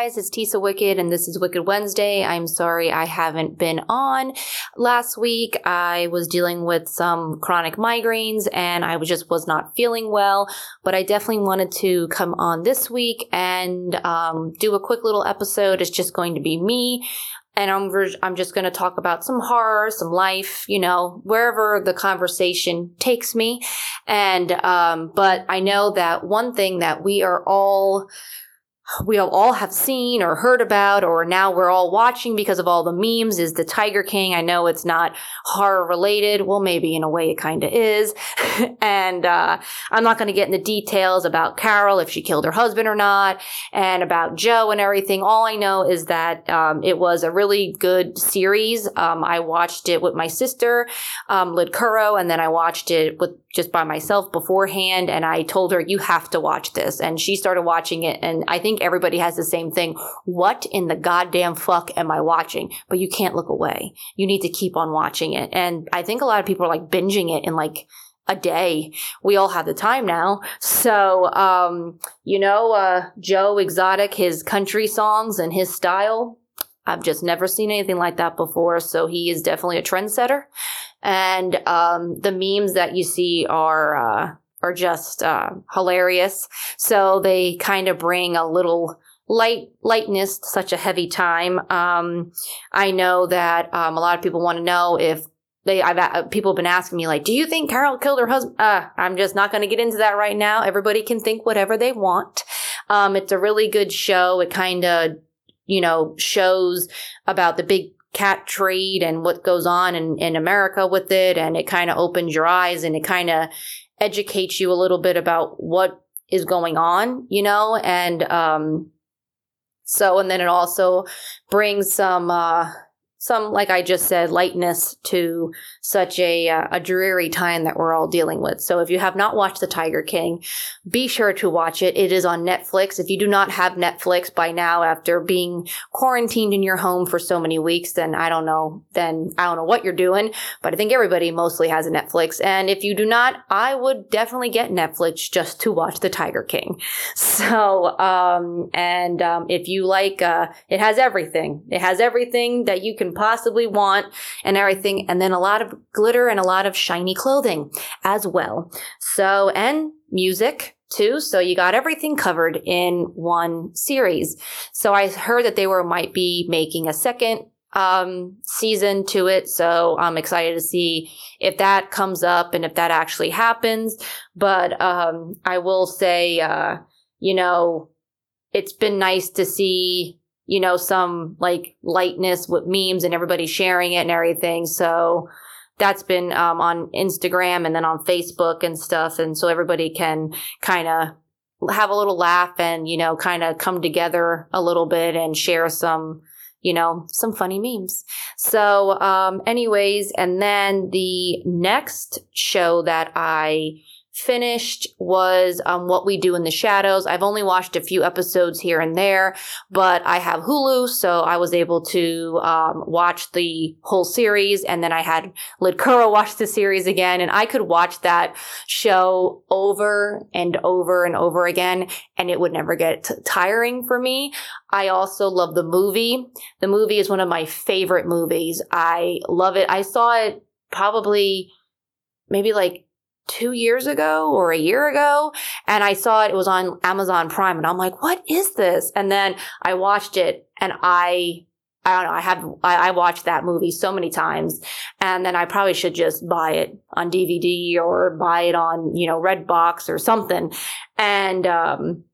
Guys, it's Tisa Wicked, and this is Wicked Wednesday. I'm sorry I haven't been on. Last week, I was dealing with some chronic migraines and I just was not feeling well, but I definitely wanted to come on this week and um, do a quick little episode. It's just going to be me. And I'm, I'm just going to talk about some horror, some life, you know, wherever the conversation takes me. And, um, but I know that one thing that we are all we all have seen or heard about, or now we're all watching because of all the memes, is the Tiger King. I know it's not horror related. Well, maybe in a way it kind of is. and uh, I'm not going to get into details about Carol, if she killed her husband or not, and about Joe and everything. All I know is that um, it was a really good series. Um, I watched it with my sister, um, Lid and then I watched it with just by myself beforehand. And I told her, you have to watch this. And she started watching it. And I think everybody has the same thing. What in the goddamn fuck am I watching? But you can't look away. You need to keep on watching it. And I think a lot of people are like binging it in like a day. We all have the time now. So, um, you know, uh, Joe Exotic, his country songs and his style, I've just never seen anything like that before. So he is definitely a trendsetter. And um, the memes that you see are uh, are just uh, hilarious. So they kind of bring a little light lightness to such a heavy time. Um, I know that um, a lot of people want to know if they I've people have been asking me like, do you think Carol killed her husband? Uh, I'm just not going to get into that right now. Everybody can think whatever they want. Um, it's a really good show. It kind of you know shows about the big cat trade and what goes on in, in America with it. And it kind of opens your eyes and it kind of educates you a little bit about what is going on, you know, and, um, so, and then it also brings some, uh, some, like I just said, lightness to such a uh, a dreary time that we're all dealing with. So if you have not watched The Tiger King, be sure to watch it. It is on Netflix. If you do not have Netflix by now after being quarantined in your home for so many weeks, then I don't know, then I don't know what you're doing, but I think everybody mostly has a Netflix. And if you do not, I would definitely get Netflix just to watch The Tiger King. So, um, and um, if you like, uh, it has everything. It has everything that you can possibly want and everything. And then a lot of glitter and a lot of shiny clothing as well. So, and music too. So you got everything covered in one series. So I heard that they were might be making a second um, season to it. So I'm excited to see if that comes up and if that actually happens. But um, I will say, uh, you know, it's been nice to see you know, some like lightness with memes and everybody sharing it and everything. So that's been um, on Instagram and then on Facebook and stuff. And so everybody can kind of have a little laugh and, you know, kind of come together a little bit and share some, you know, some funny memes. So, um, anyways, and then the next show that I finished was um, What We Do in the Shadows. I've only watched a few episodes here and there, but I have Hulu, so I was able to um, watch the whole series. And then I had Lid Curro watch the series again, and I could watch that show over and over and over again, and it would never get t- tiring for me. I also love the movie. The movie is one of my favorite movies. I love it. I saw it probably maybe like two years ago or a year ago and I saw it, it was on Amazon Prime and I'm like, what is this? And then I watched it and I, I don't know, I have, I, I watched that movie so many times and then I probably should just buy it on DVD or buy it on, you know, Redbox or something. And, um,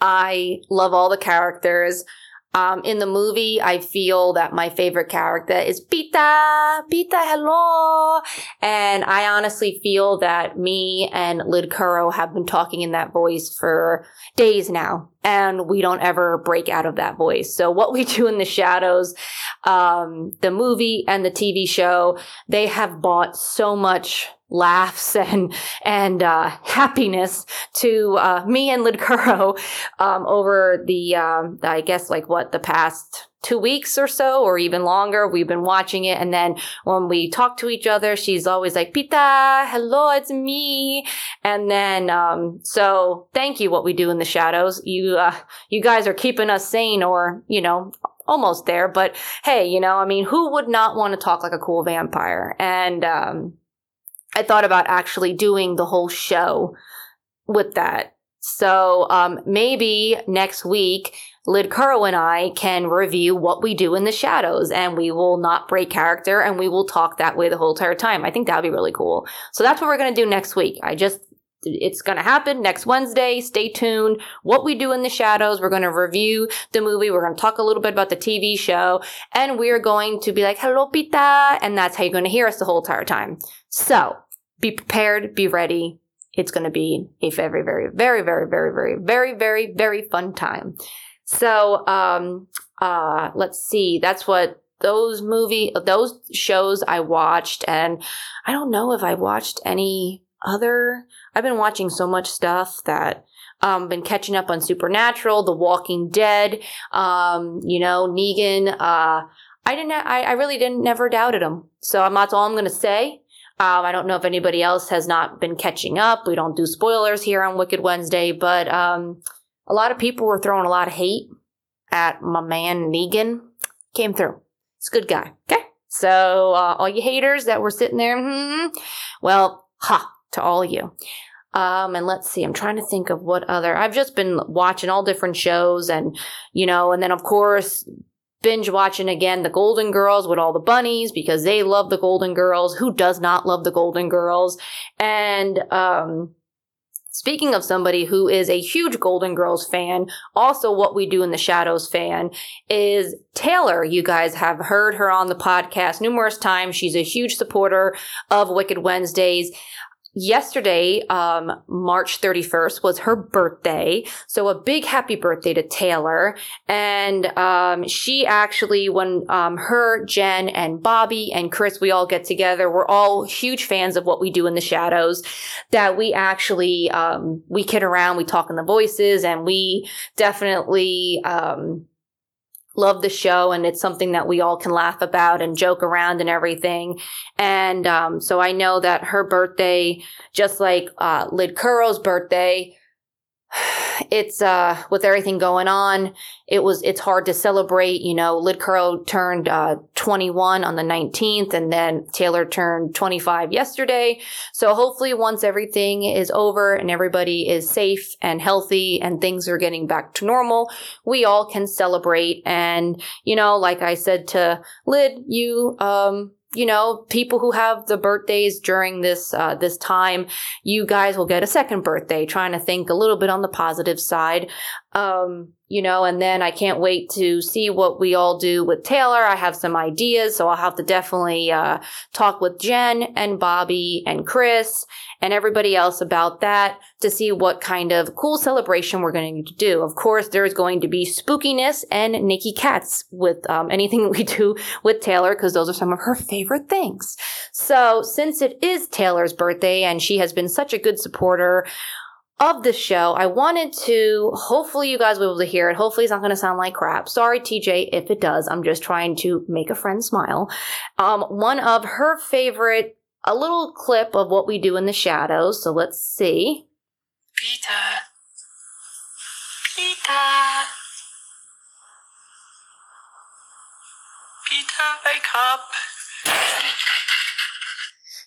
I love all the characters. Um, in the movie, I feel that my favorite character is Pita, Pita, hello. And I honestly feel that me and Lid Kuro have been talking in that voice for days now, and we don't ever break out of that voice. So what we do in the shadows, um, the movie and the TV show, they have bought so much laughs and and uh, happiness to uh, me and Lidkuro um, over the um, I guess like what the past two weeks or so or even longer. We've been watching it. And then when we talk to each other she's always like pita hello it's me. And then um, so thank you what we do in the shadows. You uh, you guys are keeping us sane or you know almost there. But hey you know i mean who would not want to talk like a cool vampire? And um, I thought about actually doing the whole show with that. So um, maybe next week, Lid and I can review what we do in the shadows and we will not break character and we will talk that way the whole entire time. I think that would be really cool. So that's what we're going to do next week. I just it's going to happen next Wednesday. Stay tuned. What we do in the shadows. We're going to review the movie. We're going to talk a little bit about the TV show and we're going to be like, hello, Pita. And that's how you're going to hear us the whole entire time. So be prepared, be ready. It's going to be a very, very, very, very, very, very, very, very, very fun time. So, um, uh, let's see. That's what those movie, those shows I watched. And I don't know if I watched any other. I've been watching so much stuff that um, been catching up on Supernatural, The Walking Dead, um, you know, Negan. Uh, I didn't, I, I really didn't, never doubted him. So that's all I'm to say. Um, I don't know if anybody else has not been catching up. We don't do spoilers here on Wicked Wednesday, but um, a lot of people were throwing a lot of hate at my man Negan. Came through. He's a good guy. Okay. So, uh, all you haters that were sitting there, hmm, well, ha, to all you. Um, and let's see, I'm trying to think of what other, I've just been watching all different shows and, you know, and then of course, binge watching again the Golden Girls with all the bunnies because they love the Golden Girls. Who does not love the Golden Girls? And, um, Speaking of somebody who is a huge Golden Girls fan, also what we do in the Shadows fan is Taylor. You guys have heard her on the podcast numerous times. She's a huge supporter of Wicked Wednesdays yesterday, um, March 31st was her birthday. So a big happy birthday to Taylor. And, um, she actually, when, um, her, Jen and Bobby and Chris, we all get together, we're all huge fans of what we do in the shadows that we actually, um, we kid around, we talk in the voices and we definitely, um, love the show and it's something that we all can laugh about and joke around and everything. And um, so I know that her birthday, just like uh, Lid Kuro's birthday, it's uh with everything going on it was it's hard to celebrate you know lidkuro turned uh 21 on the 19th and then taylor turned 25 yesterday. So hopefully once everything is over and everybody is safe and healthy and things are getting back to normal we all can celebrate. And you know like i said to lid you um you know, people who have the birthdays during this uh, this time, you guys will get a second birthday. Trying to think a little bit on the positive side. Um, you know, and then I can't wait to see what we all do with Taylor. I have some ideas, so I'll have to definitely uh, talk with Jen and Bobby and Chris and everybody else about that to see what kind of cool celebration we're going to do. Of course, there's going to be spookiness and Nikki Cats with um, anything we do with Taylor because those are some of her favorite things. So, since it is Taylor's birthday and she has been such a good supporter of the show, I wanted to, hopefully you guys will be able to hear it. Hopefully it's not going to sound like crap. Sorry, TJ, if it does. I'm just trying to make a friend smile. Um, one of her favorite, a little clip of what we do in the shadows. So let's see. Peter. Peter. Peter, wake up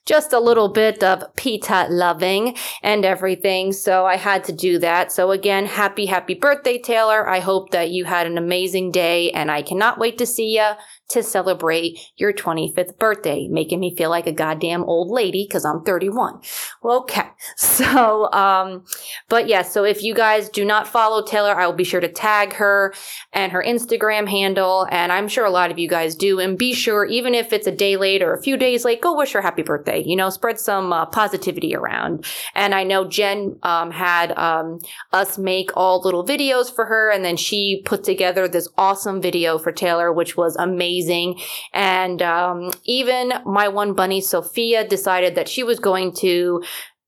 just a little bit of Pita loving. and everything. So I had to do that. So again, happy, happy birthday, Taylor. I hope that you had an amazing day and I cannot wait to see you to celebrate your 25th birthday, making me feel like a goddamn old lady because I'm 31. Okay. So, um, but yeah, so if you guys do not follow Taylor, I will be sure to tag her and her Instagram handle. And I'm sure a lot of you guys do. And be sure, even if it's a day late or a few days late, go wish her happy birthday. You know, spread some uh, positivity around. And I know Jen um, had um, us make all little videos for her. And then she put together this awesome video for Taylor, which was amazing. And um, even my one bunny, Sophia, decided that she was going to,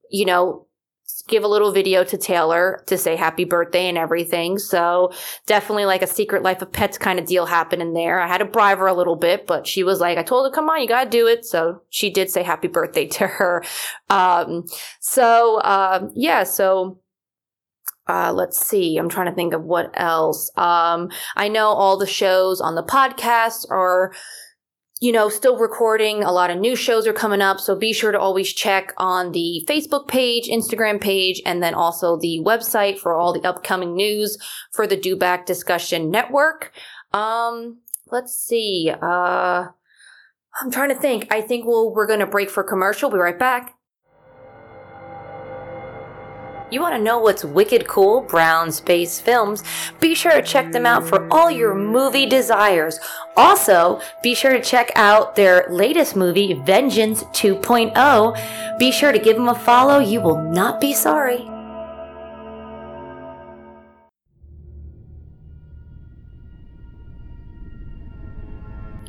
you know, give a little video to Taylor to say happy birthday and everything. So definitely like a secret life of pets kind of deal happening there. I had to bribe her a little bit, but she was like, I told her, come on, you gotta do it. So she did say happy birthday to her. Um, so, um, yeah, so uh, let's see. I'm trying to think of what else. Um, I know all the shows on the podcast are you know, still recording. A lot of new shows are coming up. So be sure to always check on the Facebook page, Instagram page, and then also the website for all the upcoming news for the Do Back Discussion Network. Um, let's see. Uh, I'm trying to think. I think we'll, we're going to break for commercial. Be right back. You want to know what's wicked cool? Brown Space Films. Be sure to check them out for all your movie desires. Also, be sure to check out their latest movie, Vengeance 2.0. Be sure to give them a follow. You will not be sorry.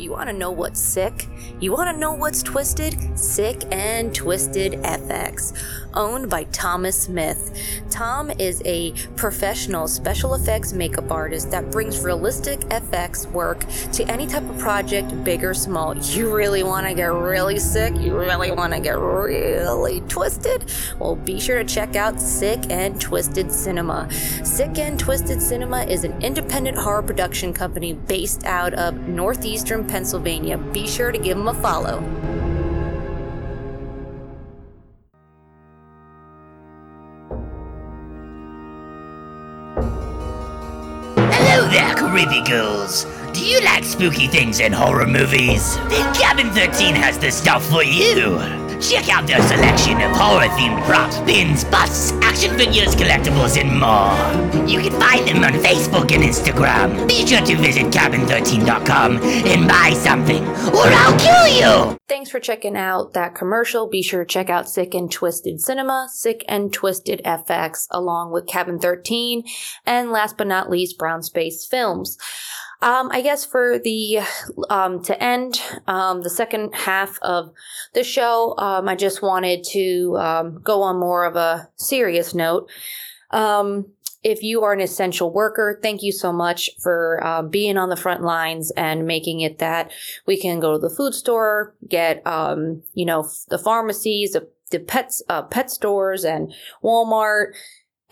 You want to know what's sick? You want to know what's twisted? Sick and Twisted FX, owned by Thomas Smith. Tom is a professional special effects makeup artist that brings realistic FX work to any type of project, big or small. You really want to get really sick? You really want to get really twisted? Well, be sure to check out Sick and Twisted Cinema. Sick and Twisted Cinema is an independent horror production company based out of northeastern Pennsylvania. Be sure to give them a follow. Hello there, creepy girls. Do you like spooky things and horror movies? Then Cabin 13 has the stuff for you. Check out their selection of horror-themed props, pins, busts, action figures, collectibles, and more. You can find them on Facebook and Instagram. Be sure to visit cabin13.com and buy something, or I'll kill you! Thanks for checking out that commercial. Be sure to check out Sick and Twisted Cinema, Sick and Twisted FX, along with Cabin 13, and last but not least, Brown Space Films. Um, I guess for the um, to end um, the second half of the show, um, I just wanted to um, go on more of a serious note. Um, if you are an essential worker, thank you so much for being on the front lines and making it that we can go to the food store, get you know the pharmacies, the, the pets, uh, pet stores, and Walmart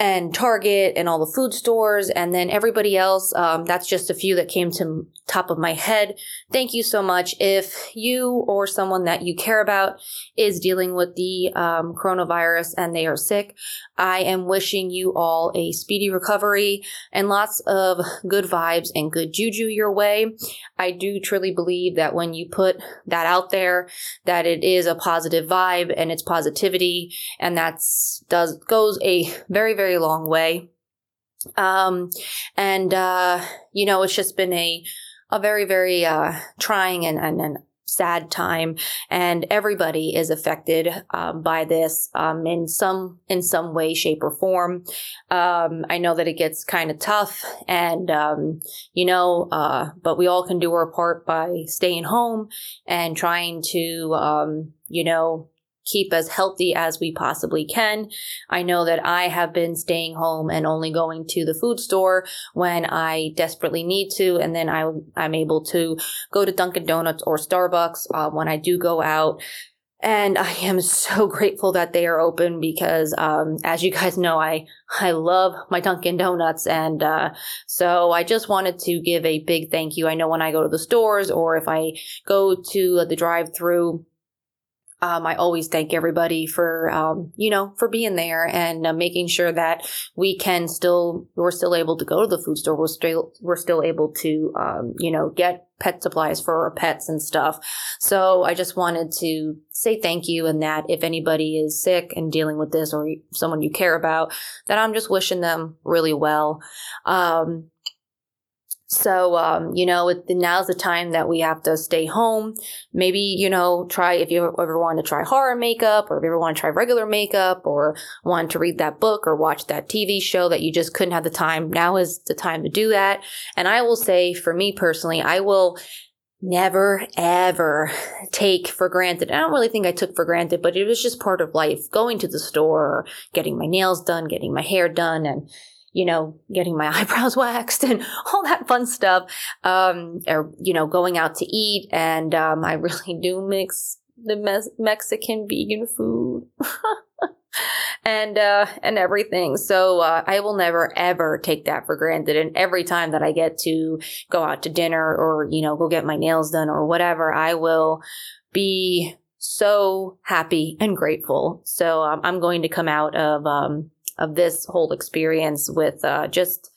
and Target and all the food stores, and then everybody else. Um, that's just a few that came to top of my head. Thank you so much. If you or someone that you care about is dealing with the um, coronavirus and they are sick, I am wishing you all a speedy recovery and lots of good vibes and good juju your way. I do truly believe that when you put that out there, that it is a positive vibe and it's positivity, and that's does goes a very very long way. Um, and uh, you know, it's just been a a very very uh, trying and, and, and sad time and everybody is affected um, by this um, in some in some way shape or form um, i know that it gets kind of tough and um, you know uh, but we all can do our part by staying home and trying to um, you know keep as healthy as we possibly can. I know that I have been staying home and only going to the food store when I desperately need to, and then I, I'm able to go to Dunkin' Donuts or Starbucks uh, when I do go out. And I am so grateful that they are open because, um, as you guys know, I I love my Dunkin' Donuts, and uh, so I just wanted to give a big thank you. I know when I go to the stores or if I go to the drive-through um, I always thank everybody for, um, you know, for being there and uh, making sure that we can still, we're still able to go to the food store. We're still, we're still able to, um, you know, get pet supplies for our pets and stuff. So I just wanted to say thank you and that if anybody is sick and dealing with this or someone you care about, that I'm just wishing them really well. Um, so, um, you know, now's the time that we have to stay home. Maybe, you know, try if you ever want to try horror makeup or if you ever want to try regular makeup or want to read that book or watch that TV show that you just couldn't have the time. Now is the time to do that. And I will say, for me personally, I will never ever take for granted. I don't really think I took for granted, but it was just part of life going to the store, getting my nails done, getting my hair done, and you know, getting my eyebrows waxed and all that fun stuff. Um, or, you know, going out to eat. And, um, I really do mix the mes- Mexican vegan food. and uh and everything so uh, i will never ever take that for granted and every time that i get to go out to dinner or you know go get my nails done or whatever i will be so happy and grateful so um, i'm going to come out of um of this whole experience with uh, just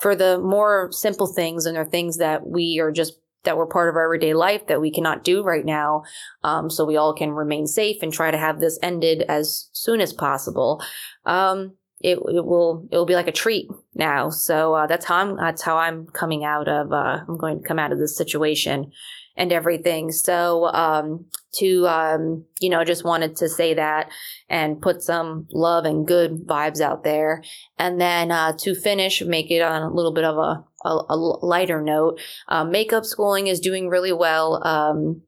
for the more simple things and are things that we are just that were part of our everyday life that we cannot do right now um, so we all can remain safe and try to have this ended as soon as possible. Um, it, it will it will be like a treat now. So uh, that's how i'm that's how i'm coming out of uh, i'm going to come out of this situation and everything. So, um, to, um, you know, just wanted to say that and put some love and good vibes out there. And then, uh, to finish, make it on a little bit of a, a, a lighter note. Uh, makeup schooling is doing really well. Um,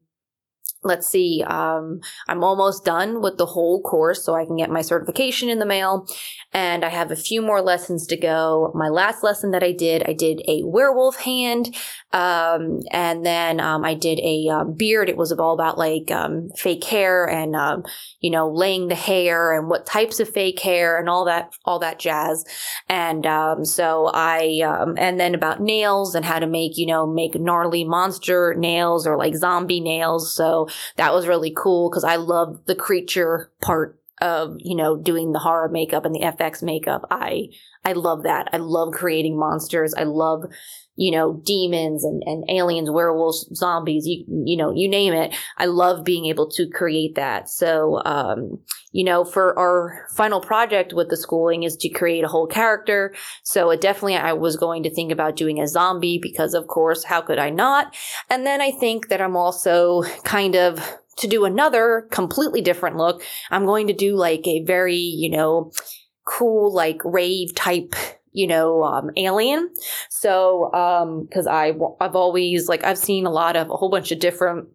let's see um, i'm almost done with the whole course so i can get my certification in the mail. And i have a few more lessons to go. My last lesson that i did i did a werewolf hand um, and then um, i did a um, beard. It was all about like um, fake hair and um, you know laying the hair and what types of fake hair and all that all that jazz. And so i and then about nails and how to make you know make gnarly monster nails or like zombie nails. So that was really cool because I love the creature part of you know doing the horror makeup and the FX makeup. I I love that. I love creating monsters. I love you know demons and, and aliens, werewolves, zombies. You you know you name it. I love being able to create that. So um, you know for our final project with the schooling is to create a whole character. So it definitely I was going to think about doing a zombie because of course how could I not? And then I think that I'm also kind of to do another completely different look, I'm going to do like a very, you know, cool, like rave type you know um, alien. So um because i i've always like i've seen a lot of a whole bunch of different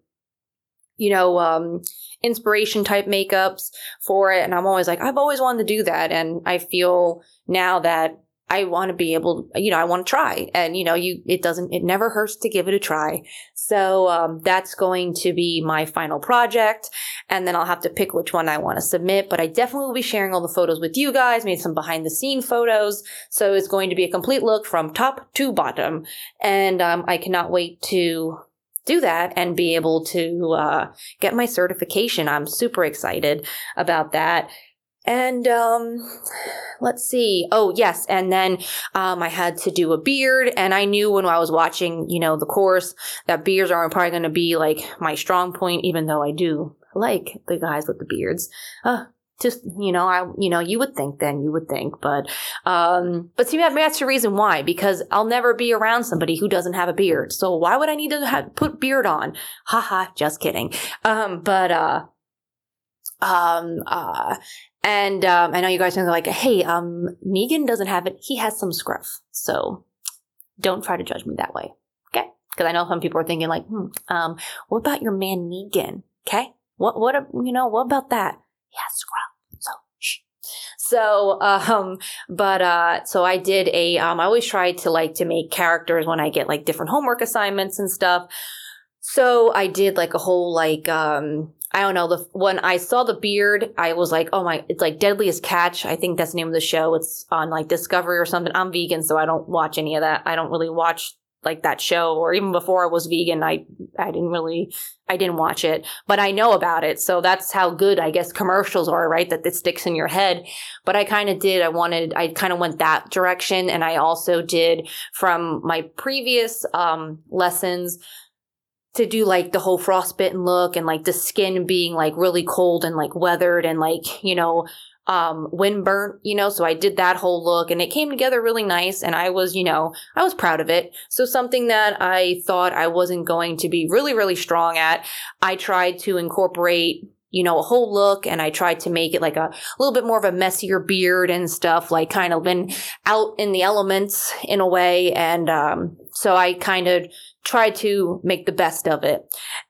you know um inspiration type makeups for it and i'm always like i've always wanted to do that and i feel now that I want to be able, you know, I want to try. And, you know, you, it doesn't, it never hurts to give it a try. So, um, that's going to be my final project. And then I'll have to pick which one I want to submit. But I definitely will be sharing all the photos with you guys, made some behind the scene photos. So it's going to be a complete look from top to bottom. And, um, I cannot wait to do that and be able to, uh, get my certification. I'm super excited about that. And um, let's see. Oh, yes. And then um, I had to do a beard. And I knew when I was watching, you know, the course that beards aren't probably going to be like my strong point, even though I do like the guys with the beards. Uh, just you know i you know you would think then you would think but um but see that's the reason why because i'll never be around somebody who doesn't have a beard so why would i need to have, put beard on haha just kidding um but uh um uh and um, I know you guys are like, hey, um, Negan doesn't have it. He has some scruff. So don't try to judge me that way. Okay? Because I know some people are thinking like, hmm, um, what about your man Negan? Okay? What, what, you know, what about that? He has scruff. So. So, um, but, uh, so I did a, um, I always try to like to make characters when I get like different homework assignments and stuff. So I did like a whole like um I don't know. The when I saw the beard, I was like, oh my, it's like Deadliest Catch. I think that's the name of the show. It's on like Discovery or something. I'm vegan, so I don't watch any of that. I don't really watch like that show or even before I was vegan, I I didn't really I didn't watch it, but I know about it. So that's how good I guess commercials are, right? That it sticks in your head. But I kind of did. I wanted. I kind of went that direction, and I also did from my previous um, lessons to do like the whole frostbitten look and like the skin being like really cold and like weathered and like you know um wind burnt you know so i did that whole look and it came together really nice and i was you know i was proud of it so something that i thought i wasn't going to be really really strong at i tried to incorporate you know, a whole look and I tried to make it like a, a little bit more of a messier beard and stuff, like kind of been out in the elements in a way. And, um, so I kind of tried to make the best of it.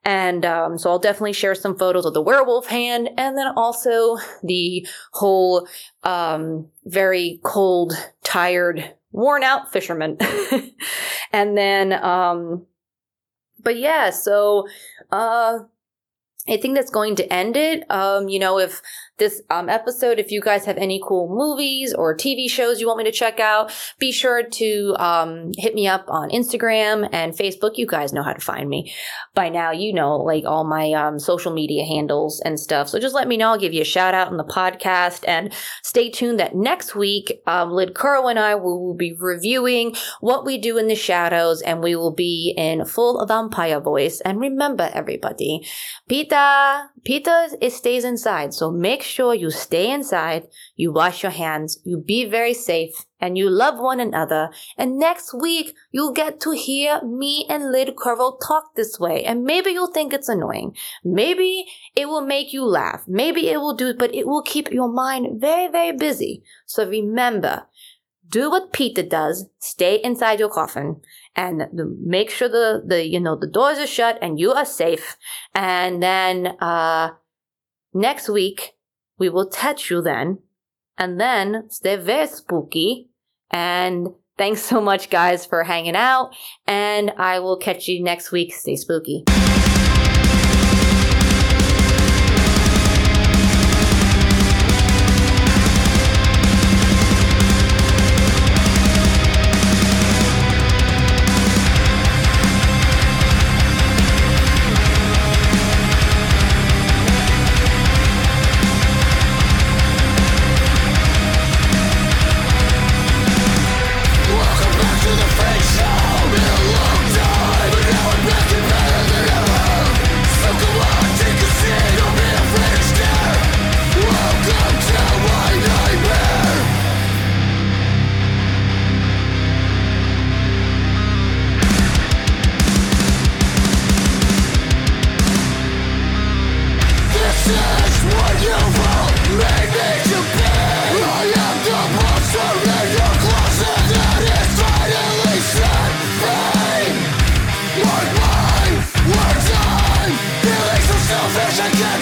And, um, so I'll definitely share some photos of the werewolf hand and then also the whole, um, very cold, tired, worn out fisherman. and then, um, but yeah, so, uh, I think that's going to end it. Um, you know, if this um, episode, if you guys have any cool movies or TV shows you want me to check out, be sure to um, hit me up on Instagram and Facebook. You guys know how to find me by now. You know, like all my um, social media handles and stuff. So just let me know. I'll give you a shout out on the podcast. And stay tuned that next week, um, Lid Kuro and I will be reviewing what we do in the shadows, and we will be in full vampire voice. And remember, everybody, Pita, Pita, it stays inside. So make sure you stay inside, you wash your hands, you be very safe, and you love one another. And next week, you'll get to hear me and Lid Curvo talk this way. And maybe you'll think it's annoying. Maybe it will make you laugh. Maybe it will do, but it will keep your mind very, very busy. So remember, do what Peter does. Stay inside your coffin and make sure the, the, you know, the doors are shut and you are safe. And then, uh, next week, we will touch you then. And then stay very spooky. And thanks so much, guys, for hanging out. And I will catch you next week. Stay spooky.